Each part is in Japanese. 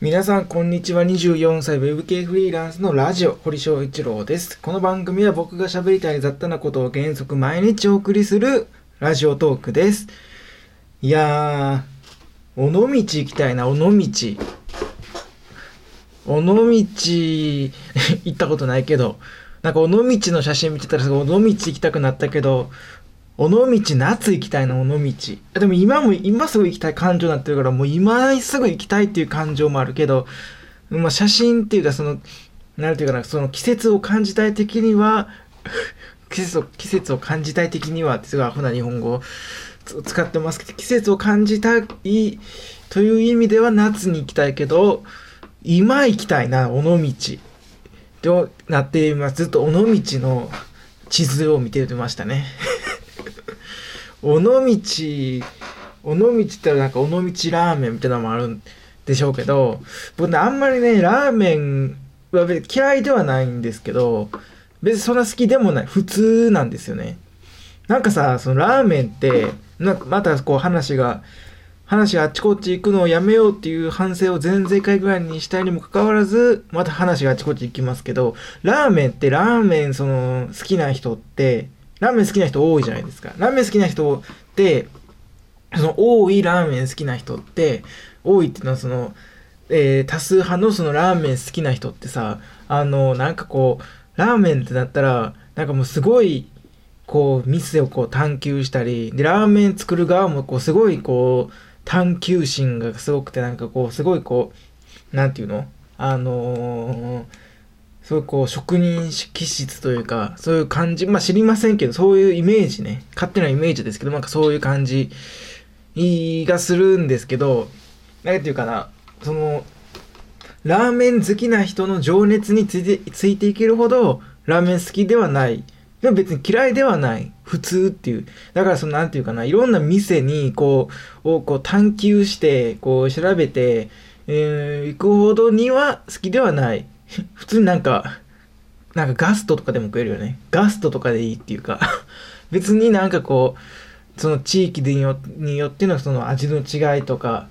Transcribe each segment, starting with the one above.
皆さん、こんにちは。24歳 Web 系フリーランスのラジオ、堀翔一郎です。この番組は僕が喋りたい雑多なことを原則毎日お送りするラジオトークです。いやー、尾道行きたいな、尾道。尾道 行ったことないけど、なんか尾道の写真見てたら尾道行きたくなったけど、尾道夏行きたいな尾道。でも今も今すぐ行きたい感情になってるからもう今すぐ行きたいっていう感情もあるけど、まあ、写真っていうかその何ていうかなその季節を感じたい的には 季節を季節を感じたい的にはってすごいアホな日本語を使ってますけど季節を感じたいという意味では夏に行きたいけど今行きたいな尾道。となっています。ずっと尾道の地図を見てましたね。尾道尾道ってなんか尾道ラーメンみたいなのもあるんでしょうけど僕ねあんまりねラーメンは嫌いではないんですけど別にそんな好きでもない普通なんですよね。なんかさそのラーメンってなんかまたこう話が話があっちこっち行くのをやめようっていう反省を前々回ぐらいにしたにもかかわらずまた話があっちこっち行きますけどラーメンってラーメンその好きな人ってラーメン好きな人多いじゃないですか。ラーメン好きな人って、その多いラーメン好きな人って、多いっていうのはその、えー、多数派のそのラーメン好きな人ってさ、あの、なんかこう、ラーメンってなったら、なんかもうすごい、こう、店をこう探求したり、で、ラーメン作る側もこう、すごいこう、探求心がすごくて、なんかこう、すごいこう、なんていうの？あのーそういうこう職人気質というかそういう感じまあ知りませんけどそういうイメージね。勝手なイメージですけどなんかそういう感じがするんですけど何ていうかなそのラーメン好きな人の情熱についてついていけるほどラーメン好きではない。でも別に嫌いではない。普通っていう。だからその何て言うかないろんな店にこうをこう探求してこう調べて、えー、行くほどには好きではない。普通になんか、なんかガストとかでも食えるよね。ガストとかでいいっていうか 別になんかこう、その地域によによってのその味の違いとか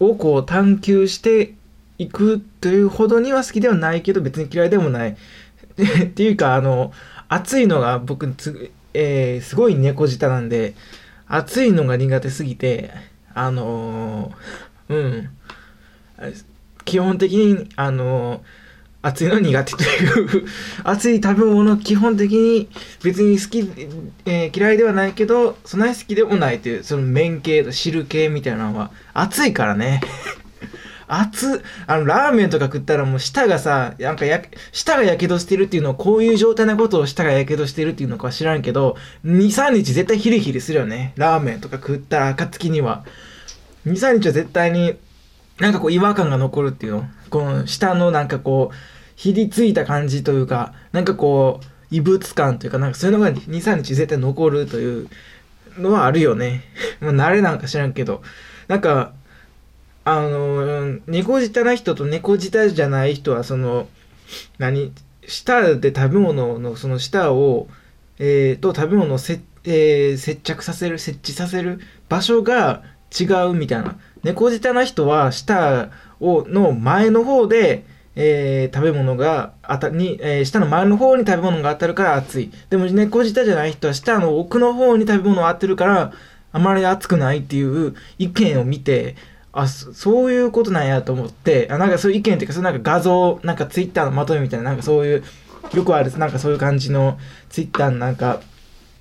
をこう探求していくというほどには好きではないけど別に嫌いでもない。っていうか、あの、暑いのが僕つ、えー、すごい猫舌なんで、暑いのが苦手すぎて、あのー、うん。基本的に、あのー熱いの苦手という。熱い食べ物基本的に別に好き、えー、嫌いではないけどそんなに好きでもないというその麺系と汁系みたいなのは熱いからね。熱あのラーメンとか食ったらもう舌がさなんかや舌がやけどしてるっていうのをこういう状態なことを舌がやけどしてるっていうのかは知らんけど23日絶対ヒリヒリするよね。ラーメンとか食ったら暁には。23日は絶対になんかこう違和感が残るっていうの？この舌のなんかこうひりついた感じというか、なんかこう、異物感というか、なんかそういうのが2、3日絶対残るというのはあるよね。まあ、慣れなんか知らんけど。なんか、あの、猫舌な人と猫舌じゃない人は、その、何？舌で食べ物のその舌を、えー、と食べ物をせ、えー、接着させる、設置させる場所が違うみたいな。猫舌な人は舌をの前の方で、えー、食べ物が当たに、えー、下の前の方に食べ物が当たるから熱い。でも猫舌じゃない人は下の奥の方に食べ物が当てるからあまり熱くないっていう意見を見て、あ、そういうことなんやと思って、あなんかそういう意見っていうか、そのなんか画像、なんかツイッターのまとめみたいな、なんかそういう、よくある、なんかそういう感じのツイッターのなんか、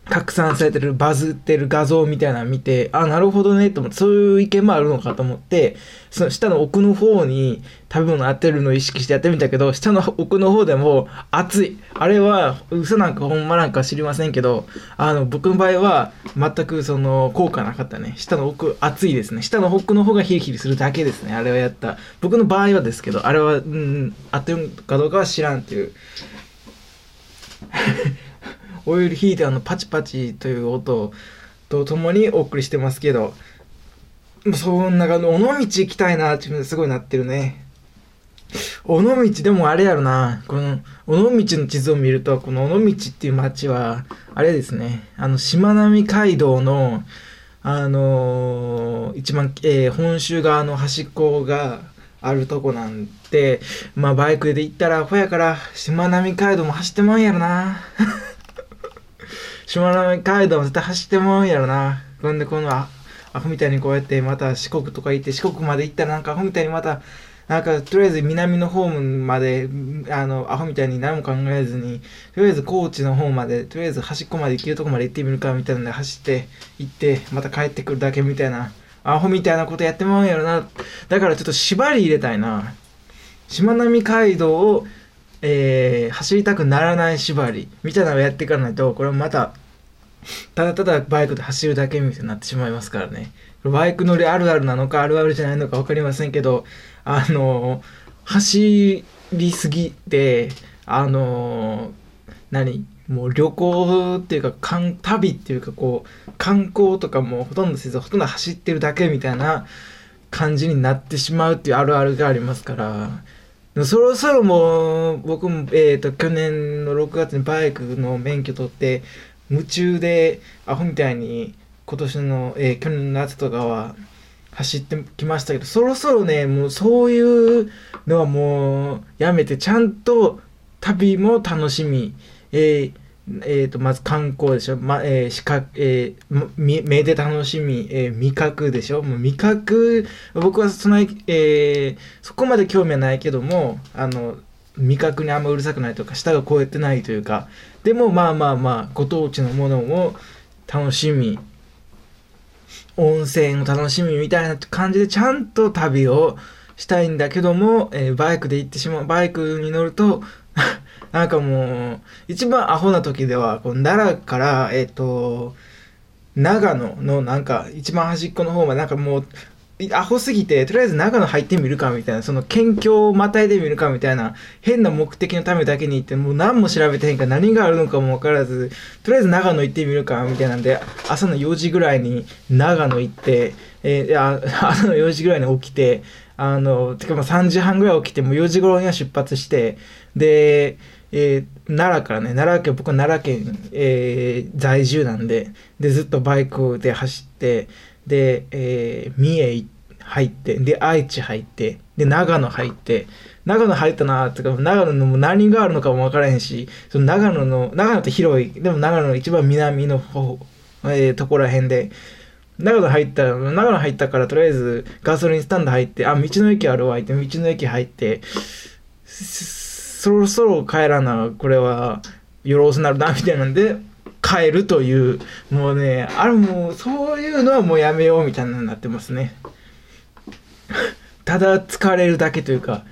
拡散されてるバズってる画像みたいなの見てあなるほどねと思ってそういう意見もあるのかと思ってその下の奥の方に食べ物当てるのを意識してやってみたけど下の奥の方でも熱い。あれは嘘なんかほんまなんか知りませんけどあの僕の場合は全くその効果なかったね。下の奥熱いですね。下の奥の方がヒリヒリするだけですね。あれはやった。僕の場合はですけどあれはうん合ってるかどうかは知らんっていう。オイルヒーターのパチパチという音とともにお送りしてますけど、そんな感じ、尾道行きたいなってすごいなってるね。尾道でもあれやろな、この尾道の地図を見ると、この尾道っていう町は、あれですね、あの、しまなみ海道の、あのー、一番、えー、本州側の端っこが、あるとこなんで、まあバイクで行ったらアホやから、しまなみ海道も走ってまうんやろな。しまなみ海道も絶対走ってまうんやろな。ほんで、このアホみたいにこうやってまた四国とか行って、四国まで行ったらなんかアホみたいにまた、なんか、とりあえず南の方まで、あの、アホみたいに何も考えずに、とりあえず高知の方まで、とりあえず端っこまで行けるとこまで行ってみるか、みたいなので走って、行って、また帰ってくるだけみたいな。アホみたいなことやってまうんやろな。だからちょっと縛り入れたいな。しまなみ海道を、えー、走りたくならない縛りみたいなのをやっていかないと、これはまた、ただただバイクで走るだけみたいになってしまいますからね。バイク乗りあるあるなのかあるあるじゃないのか分かりませんけど、あの、走りすぎて、あの、何もう旅行っていうか旅っていうかこう観光とかもほとんどせずほとんど走ってるだけみたいな感じになってしまうっていうあるあるがありますからそろそろもう僕も、えーと、去年の6月にバイクの免許取って夢中でアホみたいに今年の、えー、去年の夏とかは走ってきましたけどそろそろねもうそういうのはもうやめてちゃんと旅も楽しみ。えーえーと、まず観光でしょ、まえー視覚えー、目で楽しみ、えー、味覚でしょ。もう味覚僕はその、えー、そこまで興味はないけどもあの味覚にあんまうるさくないとか舌が超えてないというかでもまあまあまあご当地のものを楽しみ温泉を楽しみみたいな感じでちゃんと旅をしたいんだけども、えー、バイクで行ってしまうバイクに乗ると なんかもう、一番アホな時では、こう奈良から、えっ、ー、と、長野のなんか一番端っこの方までなんかもうアホすぎてとりあえず長野入ってみるかみたいなその県境をまたいでみるかみたいな変な目的のためだけに行ってもう何も調べてへんから何があるのかも分からずとりあえず長野行ってみるかみたいなんで朝の4時ぐらいに長野行って、えー、朝の4時ぐらいに起きてあのてかまあ3時半ぐらい起きてもう4時頃には出発してでえー、奈良からね、奈良県、僕は奈良県、えー、在住なんで、で、ずっとバイクで走って、で、えー、三重入って、で、愛知入って、で、長野入って、長野入ったなとか、長野のも何があるのかも分からへんし、その長野の、長野って広い、でも長野の一番南の方、えー、ところら辺で、長野入った、長野入ったからとりあえずガソリンスタンド入って、あ、道の駅あるわ、って、道の駅入って、そろそろ帰らな、これは、よろずなるな、みたいなんで、帰るという、もうね、あれもう、そういうのはもうやめようみたいなになってますね。ただ疲れるだけというか、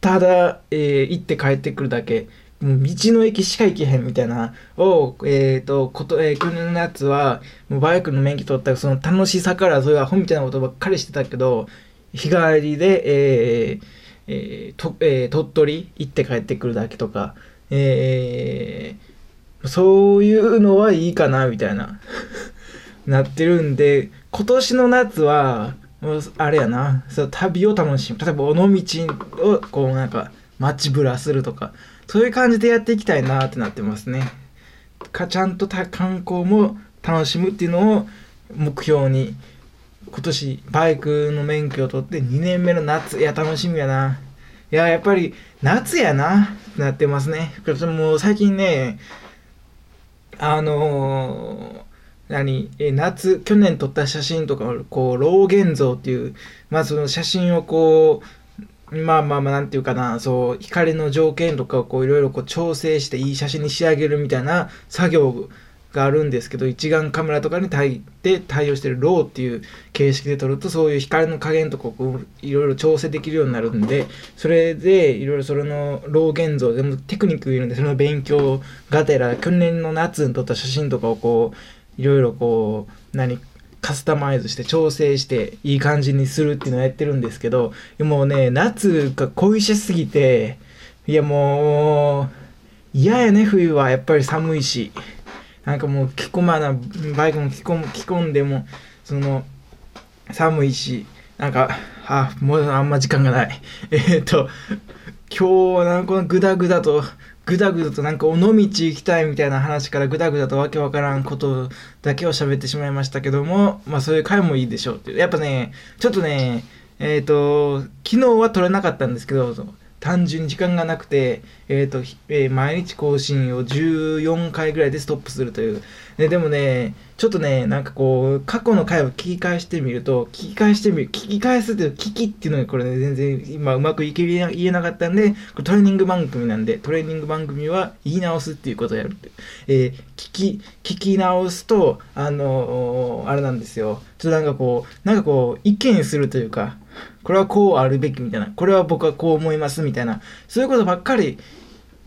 ただ、えー、行って帰ってくるだけ。もう道の駅しか行けへんみたいなを、えっ、ー、と、こと、えー、去年のやつは、もうバイクの免許取ったら、その楽しさからそういうアホみたいなことばっかりしてたけど、日帰りで、えー、えーとえー、鳥取行って帰ってくるだけとか、えー、そういうのはいいかなみたいな。なってるんで今年の夏はあれやな。そう旅を楽しむ。例えば尾道をこうなんか街ぶらするとかそういう感じでやっていきたいなってなってますね。かちゃんと観光も楽しむっていうのを目標に今年バイクの免許を取って2年目の夏いや楽しみやな。いややっぱり夏やなってなってますね。もう最近ねあのー、何？え夏去年撮った写真とかこう老現像っていうまあその写真をこうまあまあまあなんていうかなそう光の条件とかをこういろいろこう調整していい写真に仕上げるみたいな作業があるんですけど一眼カメラとかに対で対応してるローっていう形式で撮るとそういう光の加減とかこういろいろ調整できるようになるんでそれでいろいろそれのロー現像でもテクニックいるんでその勉強がてら去年の夏に撮った写真とかをこういろいろこう何カスタマイズして調整していい感じにするっていうのをやってるんですけどもうね夏が恋しすぎていやもう嫌やね冬はやっぱり寒いし。なんかもう着込まなバイクも着込着込んでもその寒いしなんかあもうあんま時間がない。えっ、と今日はなんかこのグダグダとグダグダとなんか尾道行きたいみたいな話からグダグダとわけわからんことだけを喋ってしまいましたけどもまあそういう回もいいでしょうっていう。やっぱねちょっとねえっ、と、昨日は撮れなかったんですけど、単純に時間がなくて、えーとえー、毎日更新を14回ぐらいでストップするという。ででもね、ちょっとね、なんかこう、過去の回を聞き返してみると、聞き返してみる、聞き返すという、聞きっていうのがこれね、全然今うまく言えなかったんで、これトレーニング番組なんで、トレーニング番組は言い直すっていうことをやるって。えー、聞き、聞き直すと、あのー、あれなんですよ。ちょっとなんかこう、なんかこう、意見するというか、これはこうあるべきみたいな、これは僕はこう思いますみたいな、そういうことばっかり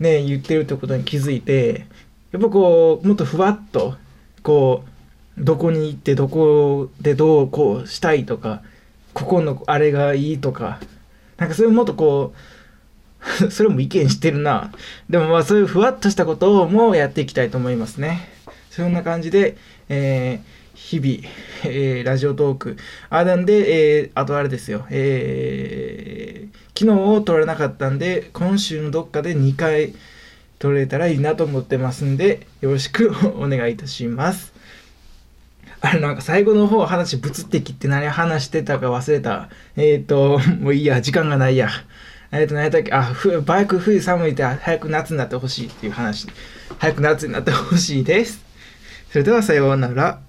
ね、言ってるってことに気づいて、やっぱこう、もっとふわっと、こう、どこに行ってどこでどうこうしたいとか、ここのあれがいいとか、なんかそういうもっとこう、それも意見してるな。でもまあそういうふわっとしたことをもうやっていきたいと思いますね。そんな感じで、えー日々、えー、ラジオトーク。あ、なんで、えー、あとあれですよ、えー、昨日を撮れなかったんで、今週のどっかで2回撮れたらいいなと思ってますんで、よろしく お願いいたします。あれ、なんか最後の方話、物的って何話してたか忘れた。えっ、ー、と、もういいや、時間がないや。えっ、ー、と、何やったっけ、あ、ふバイク冬寒いって早く夏になってほしいっていう話。早く夏になってほしいです。それではさようなら。